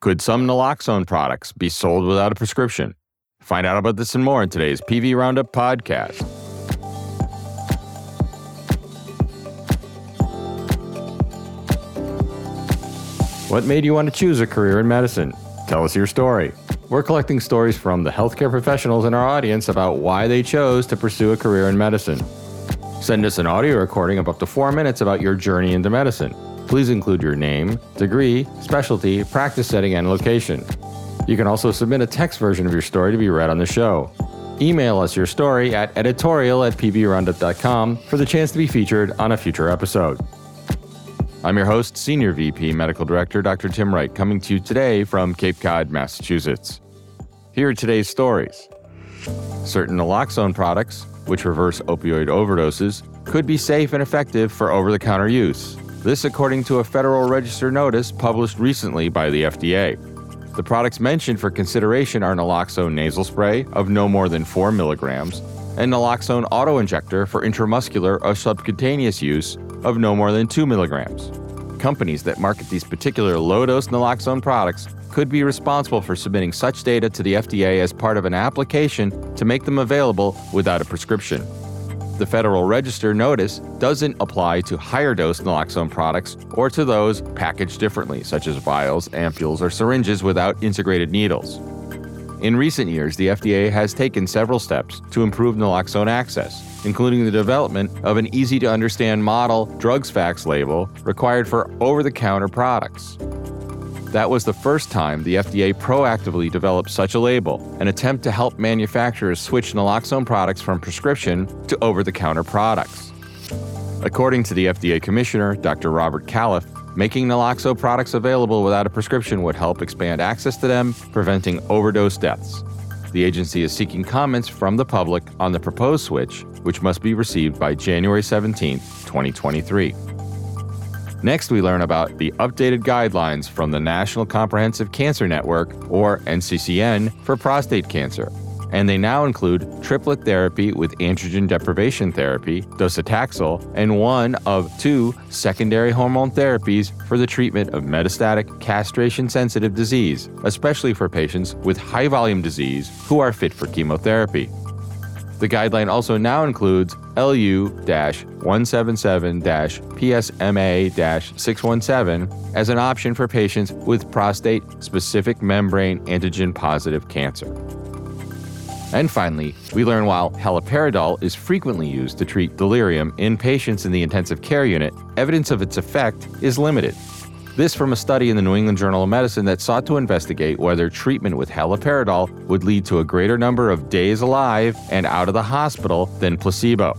Could some naloxone products be sold without a prescription? Find out about this and more in today's PV Roundup podcast. What made you want to choose a career in medicine? Tell us your story. We're collecting stories from the healthcare professionals in our audience about why they chose to pursue a career in medicine. Send us an audio recording of up to four minutes about your journey into medicine. Please include your name, degree, specialty, practice setting, and location. You can also submit a text version of your story to be read on the show. Email us your story at editorial at pvroundup.com for the chance to be featured on a future episode. I'm your host, Senior VP Medical Director Dr. Tim Wright, coming to you today from Cape Cod, Massachusetts. Here are today's stories. Certain naloxone products, which reverse opioid overdoses, could be safe and effective for over the counter use. This, according to a Federal Register notice published recently by the FDA. The products mentioned for consideration are naloxone nasal spray of no more than 4 milligrams and naloxone autoinjector for intramuscular or subcutaneous use of no more than 2 milligrams. Companies that market these particular low dose naloxone products could be responsible for submitting such data to the FDA as part of an application to make them available without a prescription. The Federal Register notice doesn't apply to higher dose naloxone products or to those packaged differently, such as vials, ampoules, or syringes without integrated needles. In recent years, the FDA has taken several steps to improve naloxone access, including the development of an easy to understand model drugs facts label required for over the counter products. That was the first time the FDA proactively developed such a label, an attempt to help manufacturers switch naloxone products from prescription to over the counter products. According to the FDA Commissioner, Dr. Robert Califf, making naloxone products available without a prescription would help expand access to them, preventing overdose deaths. The agency is seeking comments from the public on the proposed switch, which must be received by January 17, 2023. Next, we learn about the updated guidelines from the National Comprehensive Cancer Network, or NCCN, for prostate cancer. And they now include triplet therapy with androgen deprivation therapy, docetaxel, and one of two secondary hormone therapies for the treatment of metastatic castration sensitive disease, especially for patients with high volume disease who are fit for chemotherapy. The guideline also now includes LU 177 PSMA 617 as an option for patients with prostate specific membrane antigen positive cancer. And finally, we learn while haloperidol is frequently used to treat delirium in patients in the intensive care unit, evidence of its effect is limited. This from a study in the New England Journal of Medicine that sought to investigate whether treatment with haloperidol would lead to a greater number of days alive and out of the hospital than placebo.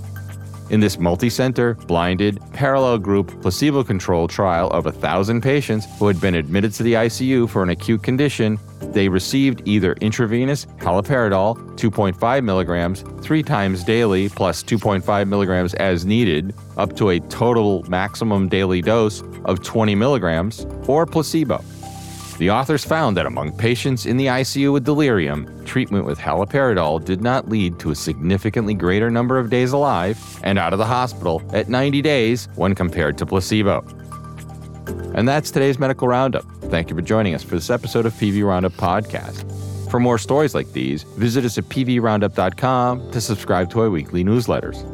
In this multi-center, blinded, parallel group, placebo-controlled trial of 1,000 patients who had been admitted to the ICU for an acute condition, they received either intravenous haloperidol, 2.5 milligrams, three times daily, plus 2.5 milligrams as needed, up to a total maximum daily dose of 20 milligrams, or placebo. The authors found that among patients in the ICU with delirium, treatment with haloperidol did not lead to a significantly greater number of days alive and out of the hospital at 90 days when compared to placebo. And that's today's medical roundup. Thank you for joining us for this episode of PV Roundup Podcast. For more stories like these, visit us at pvroundup.com to subscribe to our weekly newsletters.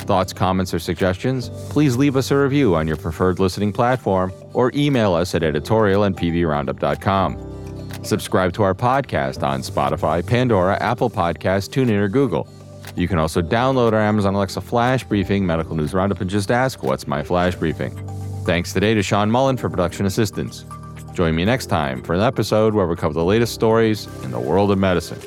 Thoughts, comments, or suggestions? Please leave us a review on your preferred listening platform or email us at editorial at pvroundup.com. Subscribe to our podcast on Spotify, Pandora, Apple Podcasts, TuneIn, or Google. You can also download our Amazon Alexa Flash Briefing Medical News Roundup and just ask, What's my Flash Briefing? Thanks today to Sean Mullen for production assistance. Join me next time for an episode where we cover the latest stories in the world of medicine.